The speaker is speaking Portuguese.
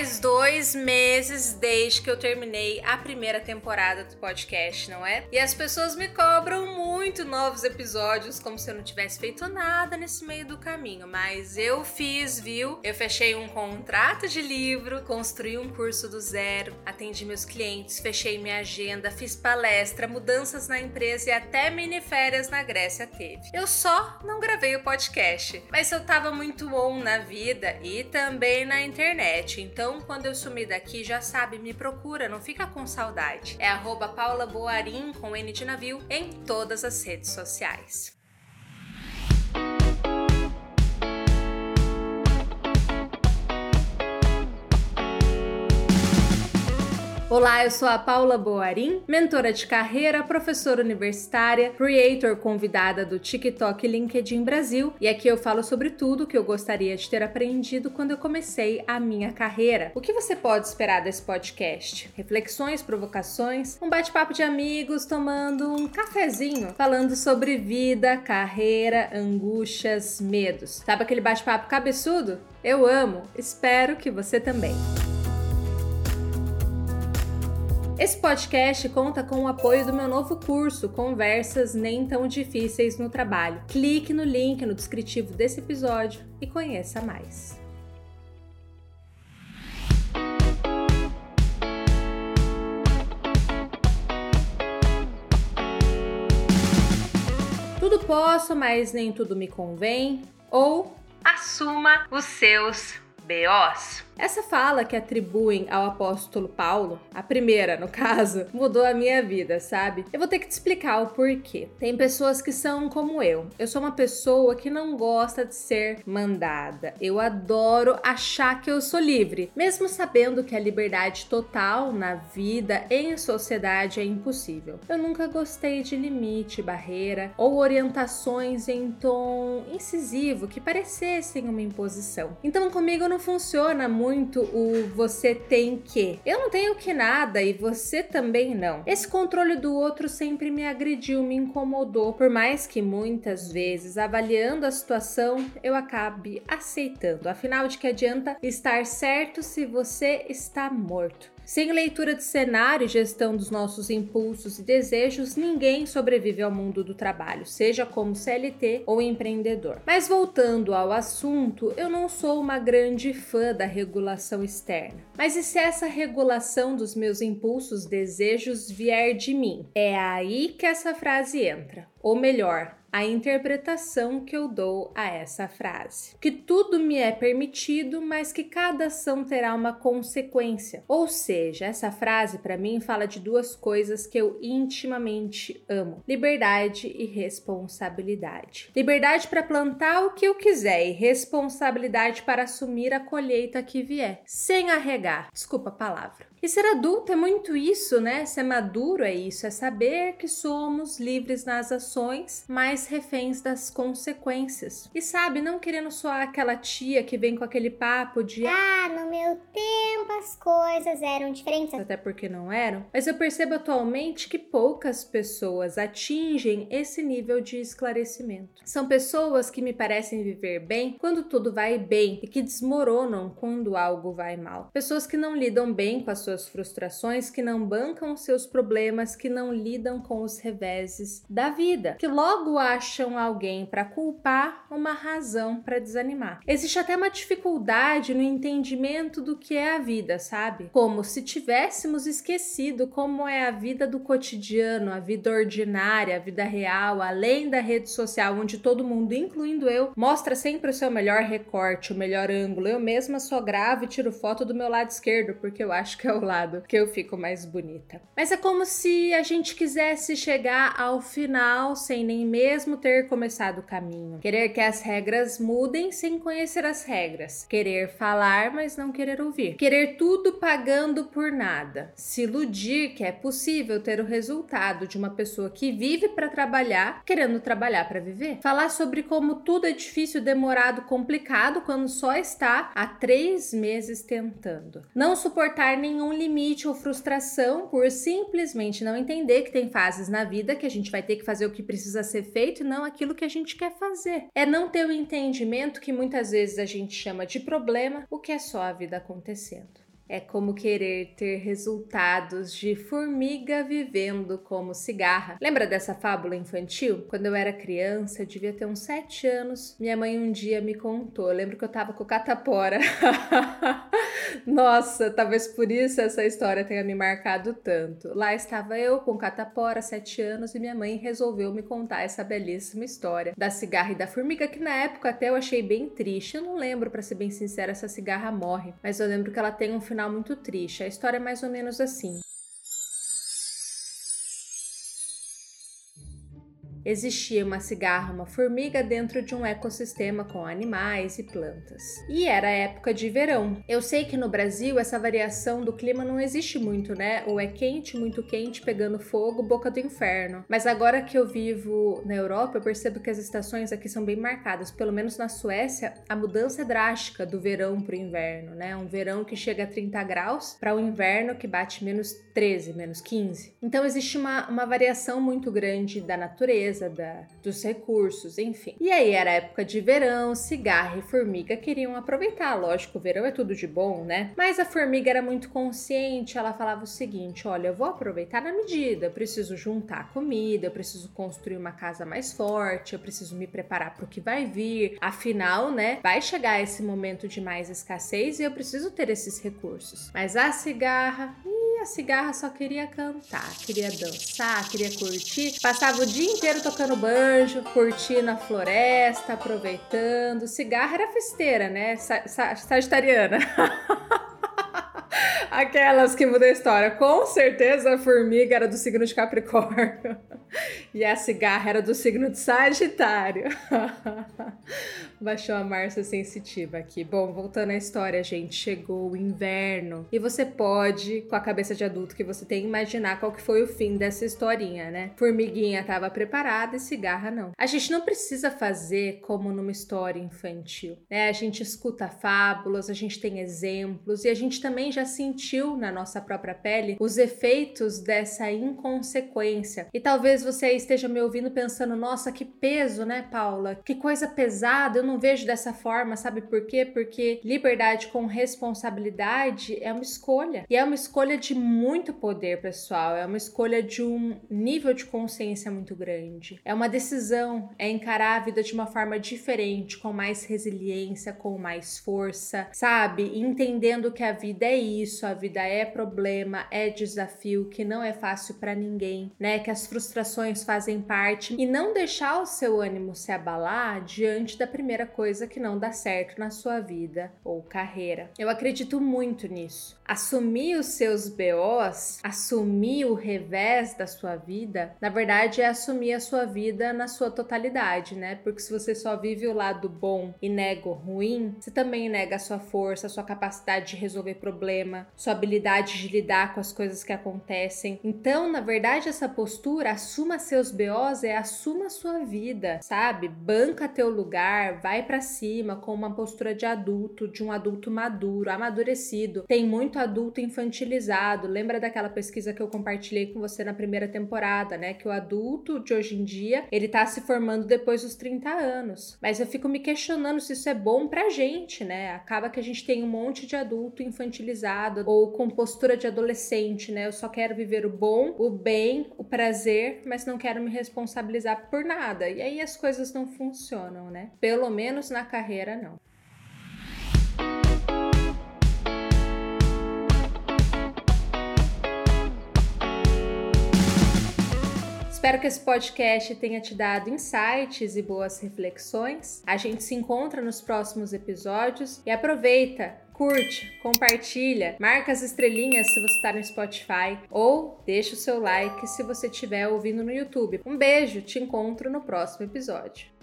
Faz dois meses desde que eu terminei a primeira temporada do podcast, não é? E as pessoas me cobram muito novos episódios, como se eu não tivesse feito nada nesse meio do caminho. Mas eu fiz, viu? Eu fechei um contrato de livro, construí um curso do zero, atendi meus clientes, fechei minha agenda, fiz palestra, mudanças na empresa e até mini férias na Grécia teve. Eu só não gravei o podcast, mas eu tava muito on na vida e também na internet. Então, quando eu sumir daqui, já sabe, me procura, não fica com saudade. É arroba Paula Boarim, com N de navio, em todas as redes sociais. Olá, eu sou a Paula Boarim, mentora de carreira, professora universitária, creator convidada do TikTok LinkedIn Brasil, e aqui eu falo sobre tudo que eu gostaria de ter aprendido quando eu comecei a minha carreira. O que você pode esperar desse podcast? Reflexões, provocações, um bate-papo de amigos tomando um cafezinho, falando sobre vida, carreira, angústias, medos. Sabe aquele bate-papo cabeçudo? Eu amo, espero que você também. Esse podcast conta com o apoio do meu novo curso Conversas Nem Tão Difíceis no Trabalho. Clique no link no descritivo desse episódio e conheça mais. Tudo posso, mas nem tudo me convém. Ou assuma os seus BOs. Essa fala que atribuem ao apóstolo Paulo, a primeira no caso, mudou a minha vida, sabe? Eu vou ter que te explicar o porquê. Tem pessoas que são como eu. Eu sou uma pessoa que não gosta de ser mandada. Eu adoro achar que eu sou livre, mesmo sabendo que a liberdade total na vida em sociedade é impossível. Eu nunca gostei de limite, barreira ou orientações em tom incisivo que parecessem uma imposição. Então comigo não funciona muito o você tem que. Eu não tenho que nada e você também não. Esse controle do outro sempre me agrediu, me incomodou, por mais que muitas vezes, avaliando a situação, eu acabe aceitando. Afinal, de que adianta estar certo se você está morto? Sem leitura de cenário e gestão dos nossos impulsos e desejos, ninguém sobrevive ao mundo do trabalho, seja como CLT ou empreendedor. Mas voltando ao assunto, eu não sou uma grande fã da regulação externa. Mas e se essa regulação dos meus impulsos, desejos vier de mim? É aí que essa frase entra. Ou melhor, a interpretação que eu dou a essa frase. Que tudo me é permitido, mas que cada ação terá uma consequência. Ou seja, essa frase para mim fala de duas coisas que eu intimamente amo: liberdade e responsabilidade. Liberdade para plantar o que eu quiser e responsabilidade para assumir a colheita que vier, sem arregar. Desculpa a palavra. E ser adulto é muito isso, né? Ser maduro é isso, é saber que somos livres nas ações, mas reféns das consequências. E sabe, não querendo soar aquela tia que vem com aquele papo de Ah, no meu tempo as coisas eram diferentes. Até porque não eram. Mas eu percebo atualmente que poucas pessoas atingem esse nível de esclarecimento. São pessoas que me parecem viver bem quando tudo vai bem e que desmoronam quando algo vai mal. Pessoas que não lidam bem com as suas frustrações, que não bancam seus problemas, que não lidam com os reveses da vida, que logo acham alguém para culpar, uma razão para desanimar. Existe até uma dificuldade no entendimento do que é a vida, sabe? Como se tivéssemos esquecido como é a vida do cotidiano, a vida ordinária, a vida real, além da rede social, onde todo mundo, incluindo eu, mostra sempre o seu melhor recorte, o melhor ângulo. Eu mesma só gravo e tiro foto do meu lado esquerdo, porque eu acho que é o lado que eu fico mais bonita. Mas é como se a gente quisesse chegar ao final sem nem mesmo ter começado o caminho. Querer que as regras mudem sem conhecer as regras. Querer falar, mas não querer ouvir. Querer tudo pagando por nada. Se iludir que é possível ter o resultado de uma pessoa que vive para trabalhar, querendo trabalhar para viver. Falar sobre como tudo é difícil, demorado, complicado quando só está há três meses tentando. Não suportar nenhum um limite ou frustração por simplesmente não entender que tem fases na vida que a gente vai ter que fazer o que precisa ser feito e não aquilo que a gente quer fazer. É não ter o entendimento que muitas vezes a gente chama de problema, o que é só a vida acontecendo. É como querer ter resultados de formiga vivendo como cigarra. Lembra dessa fábula infantil? Quando eu era criança, eu devia ter uns 7 anos, minha mãe um dia me contou. Eu lembro que eu tava com catapora. Nossa, talvez por isso essa história tenha me marcado tanto. Lá estava eu com catapora, 7 anos, e minha mãe resolveu me contar essa belíssima história da cigarra e da formiga, que na época até eu achei bem triste. Eu não lembro, para ser bem sincera, se a cigarra morre, mas eu lembro que ela tem um final muito triste. A história é mais ou menos assim. Existia uma cigarra, uma formiga dentro de um ecossistema com animais e plantas. E era época de verão. Eu sei que no Brasil essa variação do clima não existe muito, né? Ou é quente, muito quente, pegando fogo, boca do inferno. Mas agora que eu vivo na Europa, eu percebo que as estações aqui são bem marcadas. Pelo menos na Suécia, a mudança é drástica do verão para o inverno, né? Um verão que chega a 30 graus para o um inverno que bate menos 13, menos 15. Então existe uma, uma variação muito grande da natureza da, dos recursos, enfim. E aí era época de verão, cigarra e formiga queriam aproveitar, lógico, o verão é tudo de bom, né? Mas a formiga era muito consciente, ela falava o seguinte: olha, eu vou aproveitar na medida, eu preciso juntar comida, eu preciso construir uma casa mais forte, eu preciso me preparar para o que vai vir. Afinal, né, vai chegar esse momento de mais escassez e eu preciso ter esses recursos. Mas a cigarra, a cigarra só queria cantar, queria dançar, queria curtir. Passava o dia inteiro tocando banjo, curtindo a floresta, aproveitando. Cigarra era festeira, né? Sa sa sagitariana. Aquelas que mudam a história. Com certeza a formiga era do signo de Capricórnio. E a cigarra era do signo de Sagitário. Baixou a Márcia sensitiva aqui. Bom, voltando à história, gente, chegou o inverno e você pode, com a cabeça de adulto que você tem, imaginar qual que foi o fim dessa historinha, né? Formiguinha estava preparada e cigarra não. A gente não precisa fazer como numa história infantil, né? A gente escuta fábulas, a gente tem exemplos e a gente também já sentiu na nossa própria pele os efeitos dessa inconsequência. E talvez você esteja me ouvindo pensando, nossa, que peso, né, Paula? Que coisa pesada, eu não vejo dessa forma, sabe por quê? Porque liberdade com responsabilidade é uma escolha. E é uma escolha de muito poder, pessoal. É uma escolha de um nível de consciência muito grande. É uma decisão, é encarar a vida de uma forma diferente, com mais resiliência, com mais força, sabe? Entendendo que a vida é isso, a vida é problema, é desafio, que não é fácil para ninguém, né? Que as frustrações fazem parte e não deixar o seu ânimo se abalar diante da primeira coisa que não dá certo na sua vida ou carreira. Eu acredito muito nisso. Assumir os seus BOs, assumir o revés da sua vida, na verdade é assumir a sua vida na sua totalidade, né? Porque se você só vive o lado bom e nega o ruim, você também nega a sua força, a sua capacidade de resolver problema, sua habilidade de lidar com as coisas que acontecem. Então, na verdade, essa postura, assuma seus BOs, é assuma a sua vida, sabe? Banca teu lugar, vai para cima com uma postura de adulto, de um adulto maduro, amadurecido. Tem muito adulto infantilizado. Lembra daquela pesquisa que eu compartilhei com você na primeira temporada, né? Que o adulto de hoje em dia, ele tá se formando depois dos 30 anos. Mas eu fico me questionando se isso é bom pra gente, né? Acaba que a gente tem um monte de adulto infantilizado ou com postura de adolescente, né? Eu só quero viver o bom, o bem, o prazer, mas não quero me responsabilizar por nada. E aí as coisas não funcionam, né? Pelo menos na carreira não. Espero que esse podcast tenha te dado insights e boas reflexões. A gente se encontra nos próximos episódios e aproveita, curte, compartilha, marca as estrelinhas se você está no Spotify ou deixa o seu like se você estiver ouvindo no YouTube. Um beijo, te encontro no próximo episódio.